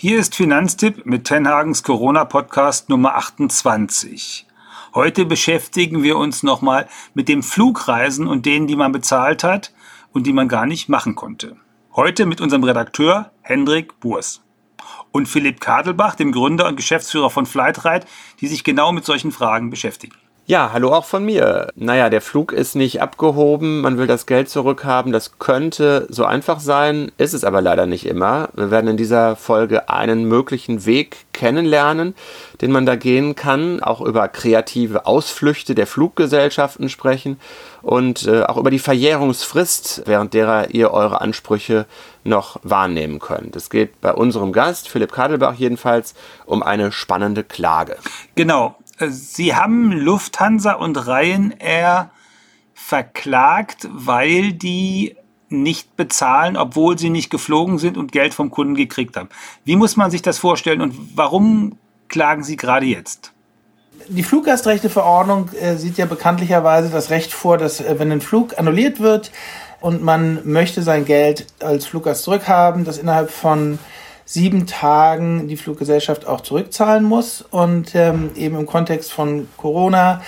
Hier ist Finanztipp mit Tenhagens Corona-Podcast Nummer 28. Heute beschäftigen wir uns nochmal mit dem Flugreisen und denen, die man bezahlt hat und die man gar nicht machen konnte. Heute mit unserem Redakteur Hendrik Burs und Philipp Kadelbach, dem Gründer und Geschäftsführer von Flightride, die sich genau mit solchen Fragen beschäftigen. Ja, hallo auch von mir. Naja, der Flug ist nicht abgehoben, man will das Geld zurückhaben. Das könnte so einfach sein, ist es aber leider nicht immer. Wir werden in dieser Folge einen möglichen Weg kennenlernen, den man da gehen kann, auch über kreative Ausflüchte der Fluggesellschaften sprechen und äh, auch über die Verjährungsfrist, während derer ihr eure Ansprüche noch wahrnehmen könnt. Es geht bei unserem Gast, Philipp Kadelbach jedenfalls, um eine spannende Klage. Genau, Sie haben Lufthansa und Ryanair verklagt, weil die nicht bezahlen, obwohl sie nicht geflogen sind und Geld vom Kunden gekriegt haben. Wie muss man sich das vorstellen und warum klagen Sie gerade jetzt? Die Fluggastrechteverordnung äh, sieht ja bekanntlicherweise das Recht vor, dass äh, wenn ein Flug annulliert wird und man möchte sein Geld als Fluggast zurückhaben, dass innerhalb von sieben Tagen die Fluggesellschaft auch zurückzahlen muss. Und ähm, eben im Kontext von Corona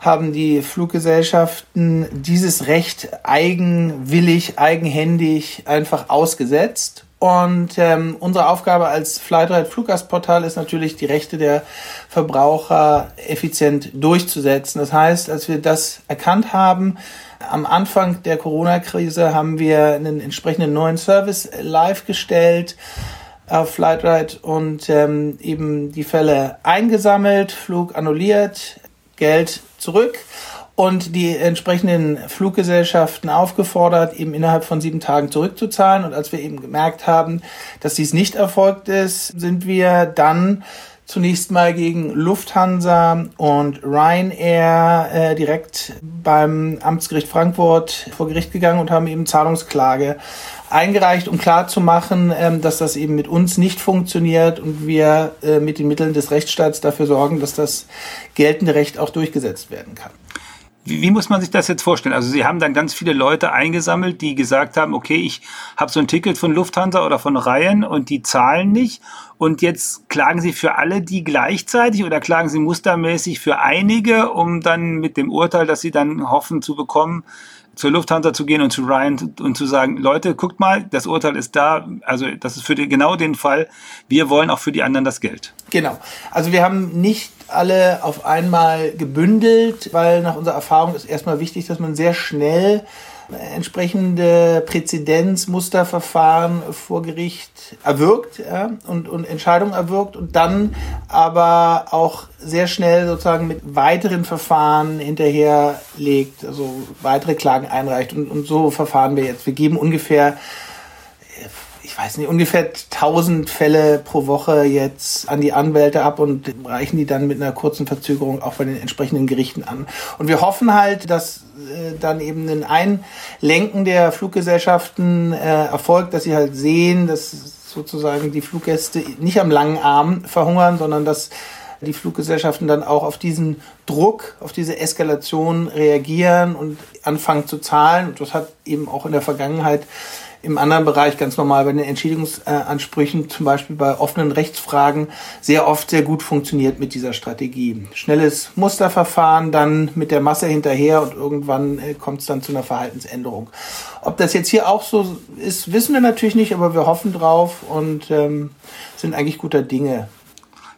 haben die Fluggesellschaften dieses Recht eigenwillig, eigenhändig einfach ausgesetzt. Und ähm, unsere Aufgabe als Flightride Fluggastportal ist natürlich, die Rechte der Verbraucher effizient durchzusetzen. Das heißt, als wir das erkannt haben, am Anfang der Corona-Krise haben wir einen entsprechenden neuen Service live gestellt, auf Flightride und ähm, eben die Fälle eingesammelt, Flug annulliert, Geld zurück und die entsprechenden Fluggesellschaften aufgefordert, eben innerhalb von sieben Tagen zurückzuzahlen. Und als wir eben gemerkt haben, dass dies nicht erfolgt ist, sind wir dann zunächst mal gegen Lufthansa und Ryanair äh, direkt beim Amtsgericht Frankfurt vor Gericht gegangen und haben eben Zahlungsklage eingereicht, um klarzumachen, ähm, dass das eben mit uns nicht funktioniert und wir äh, mit den Mitteln des Rechtsstaats dafür sorgen, dass das geltende Recht auch durchgesetzt werden kann. Wie, wie, muss man sich das jetzt vorstellen? Also Sie haben dann ganz viele Leute eingesammelt, die gesagt haben, okay, ich habe so ein Ticket von Lufthansa oder von Ryan und die zahlen nicht. Und jetzt klagen Sie für alle die gleichzeitig oder klagen Sie mustermäßig für einige, um dann mit dem Urteil, das Sie dann hoffen zu bekommen, zur Lufthansa zu gehen und zu Ryan und zu sagen, Leute, guckt mal, das Urteil ist da. Also das ist für die, genau den Fall. Wir wollen auch für die anderen das Geld. Genau. Also wir haben nicht alle auf einmal gebündelt, weil nach unserer Erfahrung ist erstmal wichtig, dass man sehr schnell entsprechende Präzedenzmusterverfahren vor Gericht erwirkt ja, und, und Entscheidungen erwirkt und dann aber auch sehr schnell sozusagen mit weiteren Verfahren hinterherlegt, also weitere Klagen einreicht und, und so verfahren wir jetzt. Wir geben ungefähr ich weiß nicht, ungefähr 1000 Fälle pro Woche jetzt an die Anwälte ab und reichen die dann mit einer kurzen Verzögerung auch bei den entsprechenden Gerichten an. Und wir hoffen halt, dass äh, dann eben ein Einlenken der Fluggesellschaften äh, erfolgt, dass sie halt sehen, dass sozusagen die Fluggäste nicht am langen Arm verhungern, sondern dass die Fluggesellschaften dann auch auf diesen Druck, auf diese Eskalation reagieren und anfangen zu zahlen. Und das hat eben auch in der Vergangenheit im anderen Bereich ganz normal bei den Entschädigungsansprüchen, zum Beispiel bei offenen Rechtsfragen, sehr oft sehr gut funktioniert mit dieser Strategie. Schnelles Musterverfahren, dann mit der Masse hinterher und irgendwann äh, kommt es dann zu einer Verhaltensänderung. Ob das jetzt hier auch so ist, wissen wir natürlich nicht, aber wir hoffen drauf und ähm, sind eigentlich guter Dinge.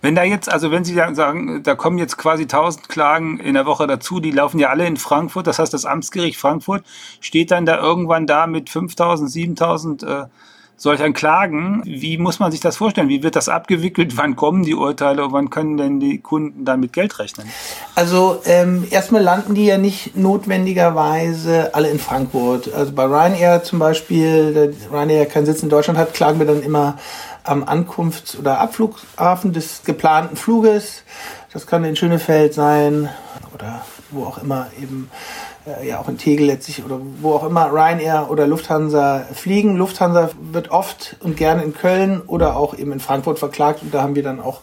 Wenn da jetzt, also wenn Sie sagen, da kommen jetzt quasi 1000 Klagen in der Woche dazu, die laufen ja alle in Frankfurt, das heißt das Amtsgericht Frankfurt steht dann da irgendwann da mit 5000, 7000 äh, solcher Klagen. Wie muss man sich das vorstellen? Wie wird das abgewickelt? Wann kommen die Urteile? Und wann können denn die Kunden dann mit Geld rechnen? Also ähm, erstmal landen die ja nicht notwendigerweise alle in Frankfurt. Also bei Ryanair zum Beispiel, Ryanair keinen Sitz in Deutschland hat, klagen wir dann immer am Ankunfts- oder Abflughafen des geplanten Fluges. Das kann in Schönefeld sein oder wo auch immer eben, ja auch in Tegel letztlich oder wo auch immer Ryanair oder Lufthansa fliegen. Lufthansa wird oft und gerne in Köln oder auch eben in Frankfurt verklagt und da haben wir dann auch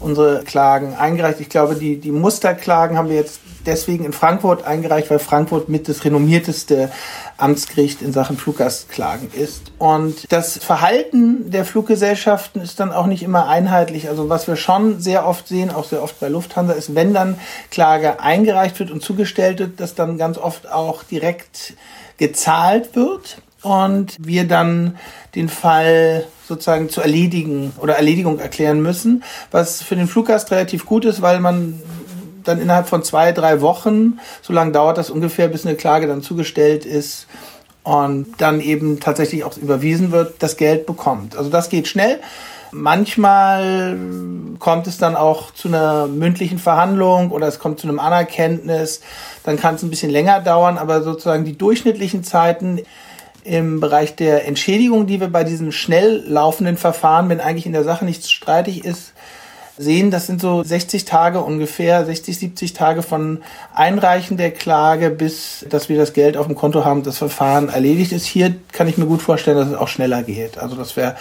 unsere Klagen eingereicht. Ich glaube, die, die Musterklagen haben wir jetzt deswegen in Frankfurt eingereicht, weil Frankfurt mit das renommierteste Amtsgericht in Sachen Fluggastklagen ist. Und das Verhalten der Fluggesellschaften ist dann auch nicht immer einheitlich. Also was wir schon sehr oft sehen, auch sehr oft bei Lufthansa, ist, wenn dann Klage eingereicht wird und zugestellt wird, dass dann ganz oft auch direkt gezahlt wird und wir dann den Fall sozusagen zu erledigen oder Erledigung erklären müssen, was für den Fluggast relativ gut ist, weil man dann innerhalb von zwei, drei Wochen, so lange dauert das ungefähr, bis eine Klage dann zugestellt ist und dann eben tatsächlich auch überwiesen wird, das Geld bekommt. Also das geht schnell. Manchmal kommt es dann auch zu einer mündlichen Verhandlung oder es kommt zu einem Anerkenntnis. Dann kann es ein bisschen länger dauern, aber sozusagen die durchschnittlichen Zeiten im Bereich der Entschädigung, die wir bei diesen schnell laufenden Verfahren, wenn eigentlich in der Sache nichts streitig ist, sehen, das sind so 60 Tage ungefähr, 60, 70 Tage von Einreichen der Klage bis, dass wir das Geld auf dem Konto haben, das Verfahren erledigt ist. Hier kann ich mir gut vorstellen, dass es auch schneller geht. Also, dass wir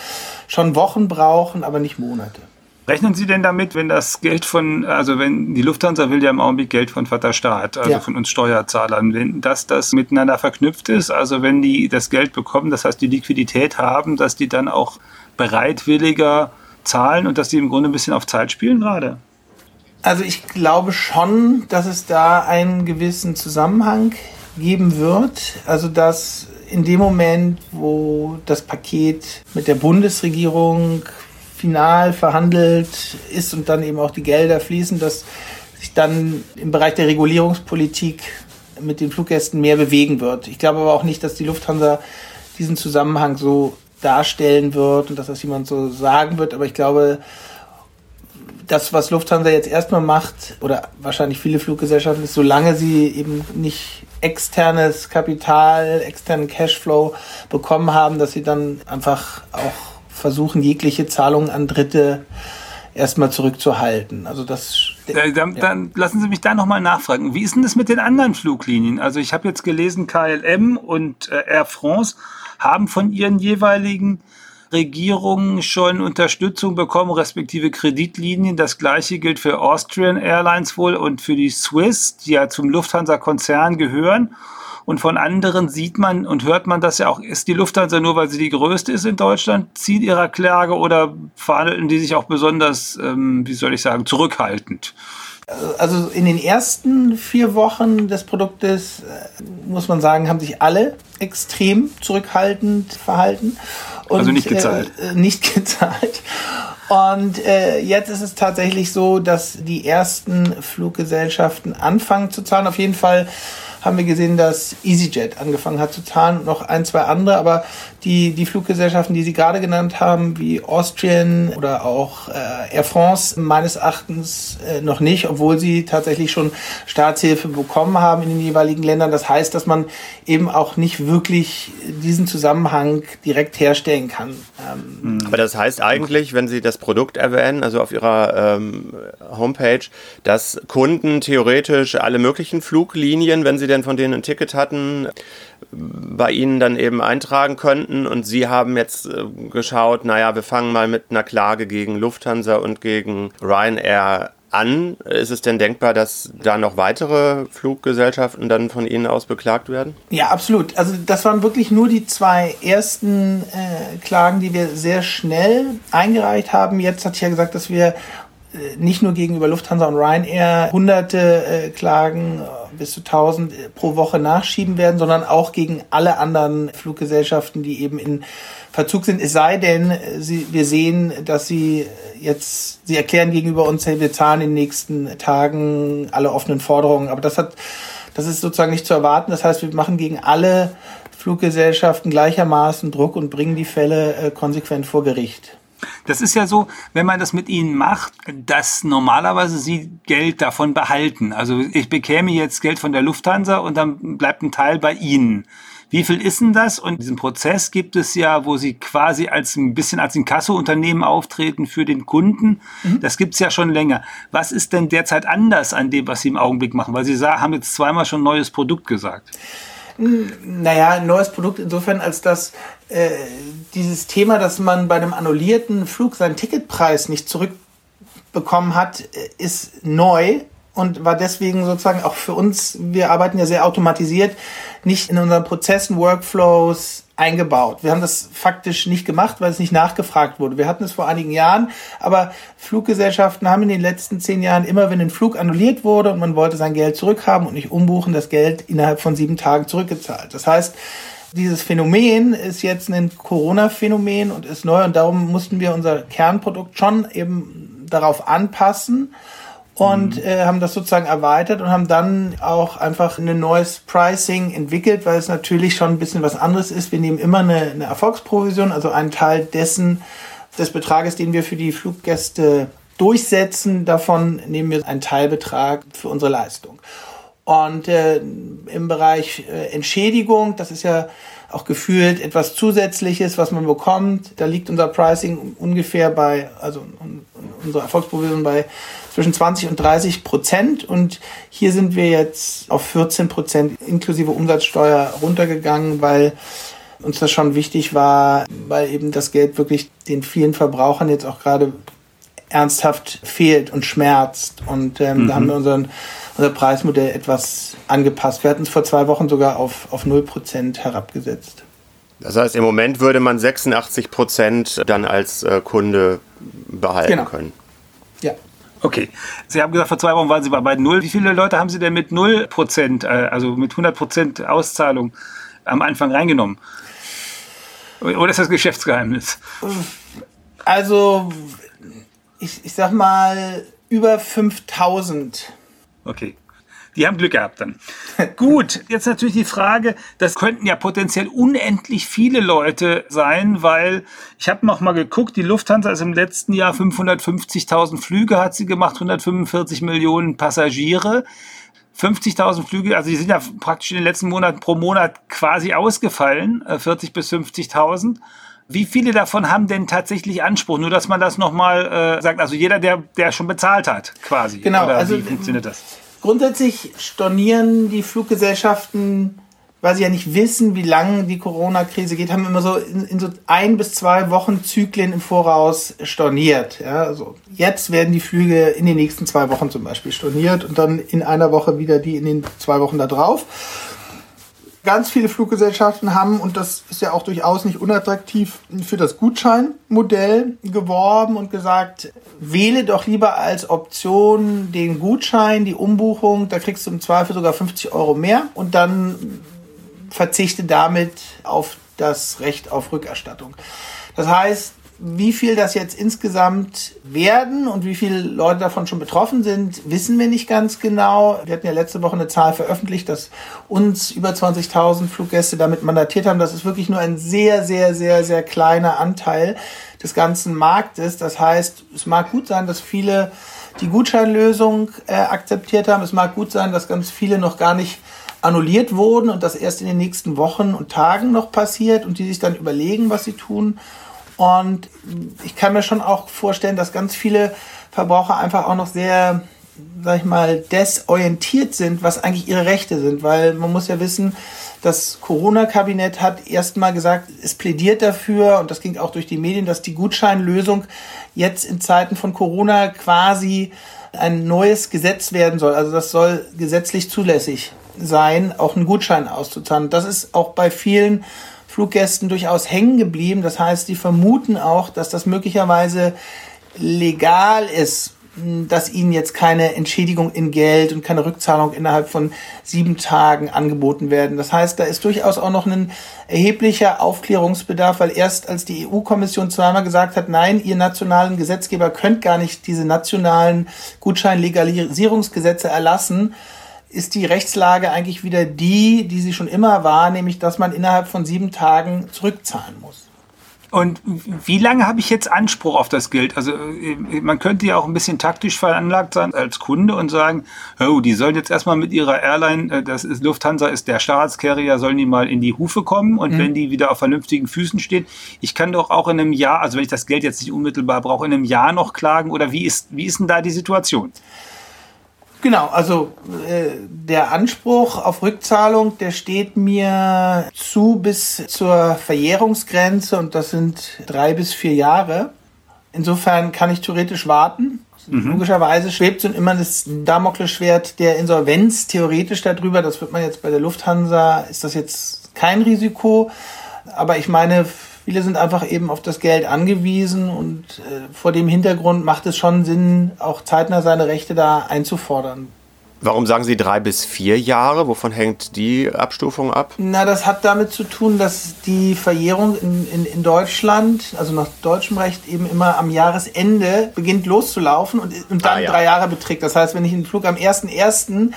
schon Wochen brauchen, aber nicht Monate. Rechnen Sie denn damit, wenn das Geld von, also wenn die Lufthansa will ja im Augenblick Geld von Vater Staat, also ja. von uns Steuerzahlern, wenn das das miteinander verknüpft ist, also wenn die das Geld bekommen, das heißt die Liquidität haben, dass die dann auch bereitwilliger zahlen und dass die im Grunde ein bisschen auf Zeit spielen gerade? Also ich glaube schon, dass es da einen gewissen Zusammenhang geben wird. Also dass in dem Moment, wo das Paket mit der Bundesregierung final verhandelt ist und dann eben auch die Gelder fließen, dass sich dann im Bereich der Regulierungspolitik mit den Fluggästen mehr bewegen wird. Ich glaube aber auch nicht, dass die Lufthansa diesen Zusammenhang so darstellen wird und dass das jemand so sagen wird. Aber ich glaube, das, was Lufthansa jetzt erstmal macht, oder wahrscheinlich viele Fluggesellschaften, ist, solange sie eben nicht externes Kapital, externen Cashflow bekommen haben, dass sie dann einfach auch versuchen, jegliche Zahlungen an Dritte erstmal zurückzuhalten. Also das. Äh, dann, ja. dann, lassen Sie mich da nochmal nachfragen. Wie ist denn das mit den anderen Fluglinien? Also ich habe jetzt gelesen, KLM und äh, Air France haben von ihren jeweiligen Regierungen schon Unterstützung bekommen, respektive Kreditlinien. Das gleiche gilt für Austrian Airlines wohl und für die Swiss, die ja zum Lufthansa-Konzern gehören. Und von anderen sieht man und hört man das ja auch, ist die Lufthansa nur, weil sie die größte ist in Deutschland, zieht ihrer Klage oder verhandeln die sich auch besonders, ähm, wie soll ich sagen, zurückhaltend? Also in den ersten vier Wochen des Produktes, äh, muss man sagen, haben sich alle extrem zurückhaltend verhalten. Und, also nicht gezahlt. Äh, äh, nicht gezahlt. Und äh, jetzt ist es tatsächlich so, dass die ersten Fluggesellschaften anfangen zu zahlen. Auf jeden Fall haben wir gesehen, dass EasyJet angefangen hat zu zahlen, noch ein, zwei andere, aber die, die Fluggesellschaften, die Sie gerade genannt haben, wie Austrian oder auch äh, Air France, meines Erachtens äh, noch nicht, obwohl sie tatsächlich schon Staatshilfe bekommen haben in den jeweiligen Ländern. Das heißt, dass man eben auch nicht wirklich diesen Zusammenhang direkt herstellen kann. Ähm aber das heißt eigentlich, wenn Sie das Produkt erwähnen, also auf Ihrer ähm, Homepage, dass Kunden theoretisch alle möglichen Fluglinien, wenn sie denn von denen ein Ticket hatten, bei Ihnen dann eben eintragen könnten. Und Sie haben jetzt äh, geschaut, naja, wir fangen mal mit einer Klage gegen Lufthansa und gegen Ryanair an. Ist es denn denkbar, dass da noch weitere Fluggesellschaften dann von Ihnen aus beklagt werden? Ja, absolut. Also das waren wirklich nur die zwei ersten äh, Klagen, die wir sehr schnell eingereicht haben. Jetzt hatte ich ja gesagt, dass wir nicht nur gegenüber Lufthansa und Ryanair hunderte äh, Klagen äh, bis zu 1000 äh, pro Woche nachschieben werden, sondern auch gegen alle anderen Fluggesellschaften, die eben in Verzug sind. Es sei denn, sie, wir sehen, dass sie jetzt, sie erklären gegenüber uns, hey, wir zahlen in den nächsten Tagen alle offenen Forderungen. Aber das hat, das ist sozusagen nicht zu erwarten. Das heißt, wir machen gegen alle Fluggesellschaften gleichermaßen Druck und bringen die Fälle äh, konsequent vor Gericht. Das ist ja so, wenn man das mit ihnen macht, dass normalerweise sie Geld davon behalten. Also ich bekäme jetzt Geld von der Lufthansa und dann bleibt ein Teil bei ihnen. Wie viel ist denn das? Und diesen Prozess gibt es ja, wo sie quasi als ein bisschen als Inkasso-Unternehmen auftreten für den Kunden. Mhm. Das gibt's ja schon länger. Was ist denn derzeit anders an dem, was sie im Augenblick machen? Weil sie haben jetzt zweimal schon ein neues Produkt gesagt. Naja, ein neues Produkt insofern, als dass äh, dieses Thema, dass man bei einem annullierten Flug seinen Ticketpreis nicht zurückbekommen hat, äh, ist neu und war deswegen sozusagen auch für uns, wir arbeiten ja sehr automatisiert, nicht in unseren Prozessen, Workflows eingebaut. Wir haben das faktisch nicht gemacht, weil es nicht nachgefragt wurde. Wir hatten es vor einigen Jahren, aber Fluggesellschaften haben in den letzten zehn Jahren immer, wenn ein Flug annulliert wurde und man wollte sein Geld zurückhaben und nicht umbuchen, das Geld innerhalb von sieben Tagen zurückgezahlt. Das heißt, dieses Phänomen ist jetzt ein Corona-Phänomen und ist neu und darum mussten wir unser Kernprodukt schon eben darauf anpassen und mhm. äh, haben das sozusagen erweitert und haben dann auch einfach ein neues Pricing entwickelt, weil es natürlich schon ein bisschen was anderes ist. Wir nehmen immer eine, eine Erfolgsprovision, also einen Teil dessen, des Betrages, den wir für die Fluggäste durchsetzen, davon nehmen wir einen Teilbetrag für unsere Leistung. Und äh, im Bereich äh, Entschädigung, das ist ja auch gefühlt etwas Zusätzliches, was man bekommt. Da liegt unser Pricing ungefähr bei, also unsere Erfolgsprovision bei zwischen 20 und 30 Prozent. Und hier sind wir jetzt auf 14 Prozent inklusive Umsatzsteuer runtergegangen, weil uns das schon wichtig war, weil eben das Geld wirklich den vielen Verbrauchern jetzt auch gerade ernsthaft fehlt und schmerzt. Und ähm, mhm. da haben wir unseren, unser Preismodell etwas angepasst. Wir hatten es vor zwei Wochen sogar auf, auf 0% herabgesetzt. Das heißt, im Moment würde man 86 Prozent dann als äh, Kunde behalten genau. können. Ja. Okay. Sie haben gesagt, vor zwei Wochen waren Sie bei null. Wie viele Leute haben Sie denn mit 0 Prozent, äh, also mit 100 Prozent Auszahlung am Anfang reingenommen? Oder ist das Geschäftsgeheimnis? Also, ich, ich sag mal, über 5000. Okay. Die haben Glück gehabt dann. Gut, jetzt natürlich die Frage, das könnten ja potenziell unendlich viele Leute sein, weil ich habe noch mal geguckt, die Lufthansa ist im letzten Jahr 550.000 Flüge hat sie gemacht, 145 Millionen Passagiere. 50.000 Flüge, also die sind ja praktisch in den letzten Monaten pro Monat quasi ausgefallen, 40 äh, bis 50.000. Wie viele davon haben denn tatsächlich Anspruch? Nur, dass man das nochmal äh, sagt, also jeder, der, der schon bezahlt hat, quasi. Genau, Oder also wie funktioniert das? Grundsätzlich stornieren die Fluggesellschaften, weil sie ja nicht wissen, wie lange die Corona-Krise geht, haben immer so in, in, so ein bis zwei Wochen Zyklen im Voraus storniert. Ja, also jetzt werden die Flüge in den nächsten zwei Wochen zum Beispiel storniert und dann in einer Woche wieder die in den zwei Wochen da drauf ganz viele Fluggesellschaften haben, und das ist ja auch durchaus nicht unattraktiv, für das Gutscheinmodell geworben und gesagt, wähle doch lieber als Option den Gutschein, die Umbuchung, da kriegst du im Zweifel sogar 50 Euro mehr und dann verzichte damit auf das Recht auf Rückerstattung. Das heißt, wie viel das jetzt insgesamt werden und wie viele Leute davon schon betroffen sind, wissen wir nicht ganz genau. Wir hatten ja letzte Woche eine Zahl veröffentlicht, dass uns über 20.000 Fluggäste damit mandatiert haben. Das ist wirklich nur ein sehr, sehr, sehr, sehr kleiner Anteil des ganzen Marktes. Das heißt, es mag gut sein, dass viele die Gutscheinlösung äh, akzeptiert haben. Es mag gut sein, dass ganz viele noch gar nicht annulliert wurden und das erst in den nächsten Wochen und Tagen noch passiert und die sich dann überlegen, was sie tun. Und ich kann mir schon auch vorstellen, dass ganz viele Verbraucher einfach auch noch sehr, sag ich mal, desorientiert sind, was eigentlich ihre Rechte sind. Weil man muss ja wissen, das Corona-Kabinett hat erstmal gesagt, es plädiert dafür, und das ging auch durch die Medien, dass die Gutscheinlösung jetzt in Zeiten von Corona quasi ein neues Gesetz werden soll. Also das soll gesetzlich zulässig sein, auch einen Gutschein auszuzahlen. Das ist auch bei vielen Fluggästen durchaus hängen geblieben. Das heißt, die vermuten auch, dass das möglicherweise legal ist, dass ihnen jetzt keine Entschädigung in Geld und keine Rückzahlung innerhalb von sieben Tagen angeboten werden. Das heißt, da ist durchaus auch noch ein erheblicher Aufklärungsbedarf, weil erst als die EU-Kommission zweimal gesagt hat, nein, ihr nationalen Gesetzgeber könnt gar nicht diese nationalen Gutscheinlegalisierungsgesetze erlassen, ist die Rechtslage eigentlich wieder die, die sie schon immer war, nämlich dass man innerhalb von sieben Tagen zurückzahlen muss. Und wie lange habe ich jetzt Anspruch auf das Geld? Also äh, man könnte ja auch ein bisschen taktisch veranlagt sein als Kunde und sagen, oh, die sollen jetzt erstmal mit ihrer Airline, äh, das ist Lufthansa ist der Staatscarrier, sollen die mal in die Hufe kommen und mhm. wenn die wieder auf vernünftigen Füßen steht, ich kann doch auch in einem Jahr, also wenn ich das Geld jetzt nicht unmittelbar brauche, in einem Jahr noch klagen oder wie ist, wie ist denn da die Situation? Genau, also äh, der Anspruch auf Rückzahlung, der steht mir zu bis zur Verjährungsgrenze und das sind drei bis vier Jahre. Insofern kann ich theoretisch warten. Mhm. Logischerweise schwebt so immer das Damoklesschwert der Insolvenz theoretisch darüber. Das wird man jetzt bei der Lufthansa, ist das jetzt kein Risiko. Aber ich meine, viele sind einfach eben auf das Geld angewiesen und äh, vor dem Hintergrund macht es schon Sinn, auch zeitnah seine Rechte da einzufordern. Warum sagen Sie drei bis vier Jahre? Wovon hängt die Abstufung ab? Na, das hat damit zu tun, dass die Verjährung in, in, in Deutschland, also nach deutschem Recht, eben immer am Jahresende beginnt loszulaufen und, und dann ah, ja. drei Jahre beträgt. Das heißt, wenn ich einen Flug am 1.1.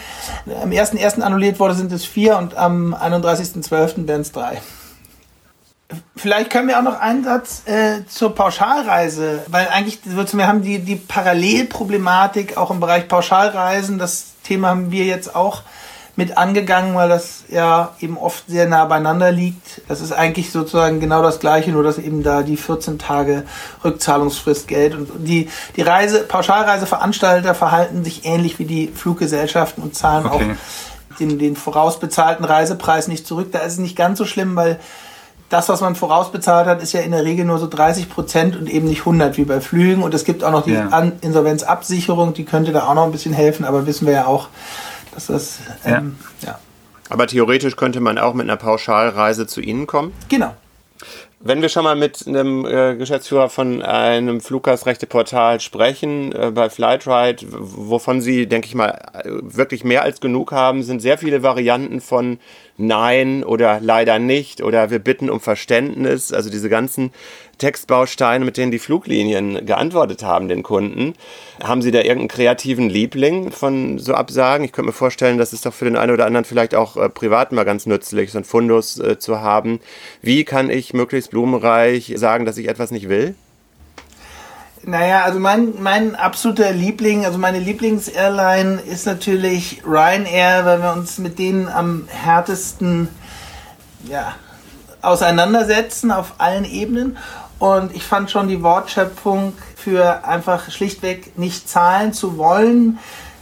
am 1.1. annulliert wurde, sind es vier und am 31.12. werden es drei. Vielleicht können wir auch noch einen Satz äh, zur Pauschalreise, weil eigentlich wir haben die, die Parallelproblematik auch im Bereich Pauschalreisen. Das Thema haben wir jetzt auch mit angegangen, weil das ja eben oft sehr nah beieinander liegt. Das ist eigentlich sozusagen genau das Gleiche, nur dass eben da die 14 Tage Rückzahlungsfrist gilt. Und die, die Reise, Pauschalreiseveranstalter verhalten sich ähnlich wie die Fluggesellschaften und zahlen okay. auch den, den vorausbezahlten Reisepreis nicht zurück. Da ist es nicht ganz so schlimm, weil das, was man vorausbezahlt hat, ist ja in der Regel nur so 30 Prozent und eben nicht 100 wie bei Flügen. Und es gibt auch noch die ja. Insolvenzabsicherung, die könnte da auch noch ein bisschen helfen, aber wissen wir ja auch, dass das. Ähm, ja. ja. Aber theoretisch könnte man auch mit einer Pauschalreise zu Ihnen kommen? Genau. Wenn wir schon mal mit einem äh, Geschäftsführer von einem Fluggastrechteportal sprechen, äh, bei Flightride, wovon Sie, denke ich mal, wirklich mehr als genug haben, sind sehr viele Varianten von Nein oder leider nicht oder wir bitten um Verständnis. Also diese ganzen Textbausteine, mit denen die Fluglinien geantwortet haben, den Kunden. Haben Sie da irgendeinen kreativen Liebling von so Absagen? Ich könnte mir vorstellen, das ist doch für den einen oder anderen vielleicht auch äh, privat mal ganz nützlich, so ein Fundus äh, zu haben. Wie kann ich möglichst blumenreich sagen, dass ich etwas nicht will? Naja, also mein, mein absoluter Liebling, also meine Lieblings-Airline ist natürlich Ryanair, weil wir uns mit denen am härtesten ja, auseinandersetzen auf allen Ebenen. Und ich fand schon die Wortschöpfung für einfach schlichtweg nicht zahlen zu wollen,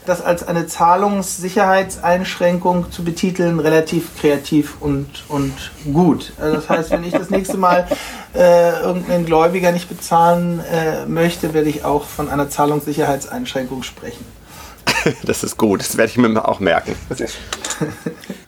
das als eine Zahlungssicherheitseinschränkung zu betiteln, relativ kreativ und, und gut. Also das heißt, wenn ich das nächste Mal äh, irgendeinen Gläubiger nicht bezahlen äh, möchte, werde ich auch von einer Zahlungssicherheitseinschränkung sprechen. Das ist gut, das werde ich mir auch merken.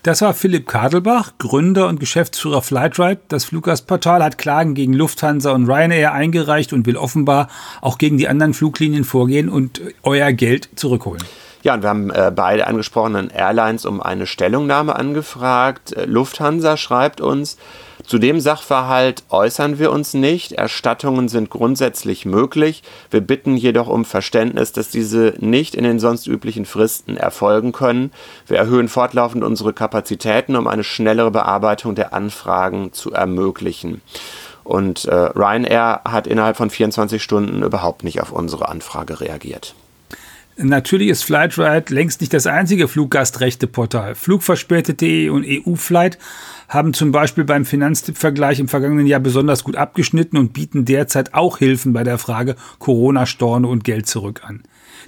Das war Philipp Kadelbach, Gründer und Geschäftsführer Flightride. Das Fluggastportal hat Klagen gegen Lufthansa und Ryanair eingereicht und will offenbar auch gegen die anderen Fluglinien vorgehen und euer Geld zurückholen. Ja, und wir haben äh, beide angesprochenen Airlines um eine Stellungnahme angefragt. Äh, Lufthansa schreibt uns, zu dem Sachverhalt äußern wir uns nicht. Erstattungen sind grundsätzlich möglich. Wir bitten jedoch um Verständnis, dass diese nicht in den sonst üblichen Fristen erfolgen können. Wir erhöhen fortlaufend unsere Kapazitäten, um eine schnellere Bearbeitung der Anfragen zu ermöglichen. Und äh, Ryanair hat innerhalb von 24 Stunden überhaupt nicht auf unsere Anfrage reagiert. Natürlich ist Flightride längst nicht das einzige Fluggastrechteportal. Flugverspätet.de und EU-Flight haben zum Beispiel beim Finanztipp-Vergleich im vergangenen Jahr besonders gut abgeschnitten und bieten derzeit auch Hilfen bei der Frage Corona-Storne und Geld zurück an.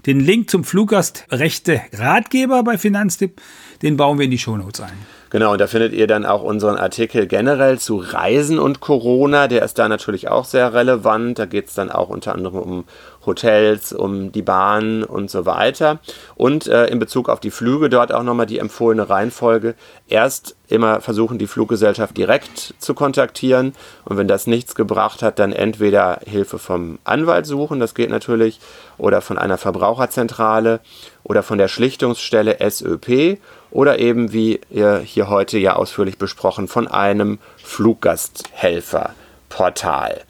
Den Link zum Fluggastrechte-Ratgeber bei Finanztipp, den bauen wir in die Shownotes ein. Genau, und da findet ihr dann auch unseren Artikel generell zu Reisen und Corona. Der ist da natürlich auch sehr relevant. Da geht es dann auch unter anderem um Hotels, um die Bahn und so weiter. Und äh, in Bezug auf die Flüge dort auch nochmal die empfohlene Reihenfolge. Erst immer versuchen, die Fluggesellschaft direkt zu kontaktieren. Und wenn das nichts gebracht hat, dann entweder Hilfe vom Anwalt suchen, das geht natürlich, oder von einer Verbraucherzentrale oder von der Schlichtungsstelle SÖP oder eben, wie hier heute ja ausführlich besprochen, von einem Fluggasthelferportal.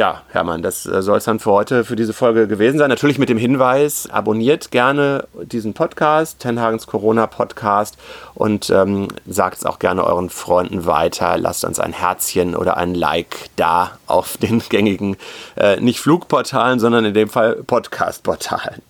Ja, Hermann, das äh, soll es dann für heute, für diese Folge gewesen sein. Natürlich mit dem Hinweis, abonniert gerne diesen Podcast, Tenhagens Corona-Podcast und ähm, sagt es auch gerne euren Freunden weiter. Lasst uns ein Herzchen oder ein Like da auf den gängigen, äh, nicht Flugportalen, sondern in dem Fall Podcast-Portalen.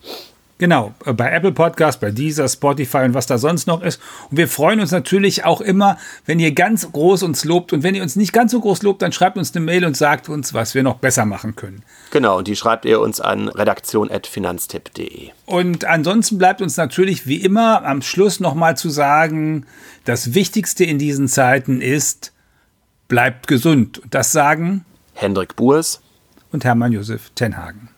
Genau, äh, bei Apple Podcast, bei Deezer, Spotify und was da sonst noch ist. Und wir freuen uns natürlich auch immer, wenn ihr ganz groß uns lobt. Und wenn ihr uns nicht ganz so groß lobt, dann schreibt uns eine Mail und sagt uns, was wir noch besser machen können. Genau, und die schreibt ihr uns an redaktion.finanztipp.de. Und ansonsten bleibt uns natürlich wie immer am Schluss nochmal zu sagen, das Wichtigste in diesen Zeiten ist, bleibt gesund. Und das sagen Hendrik Burs und Hermann Josef Tenhagen.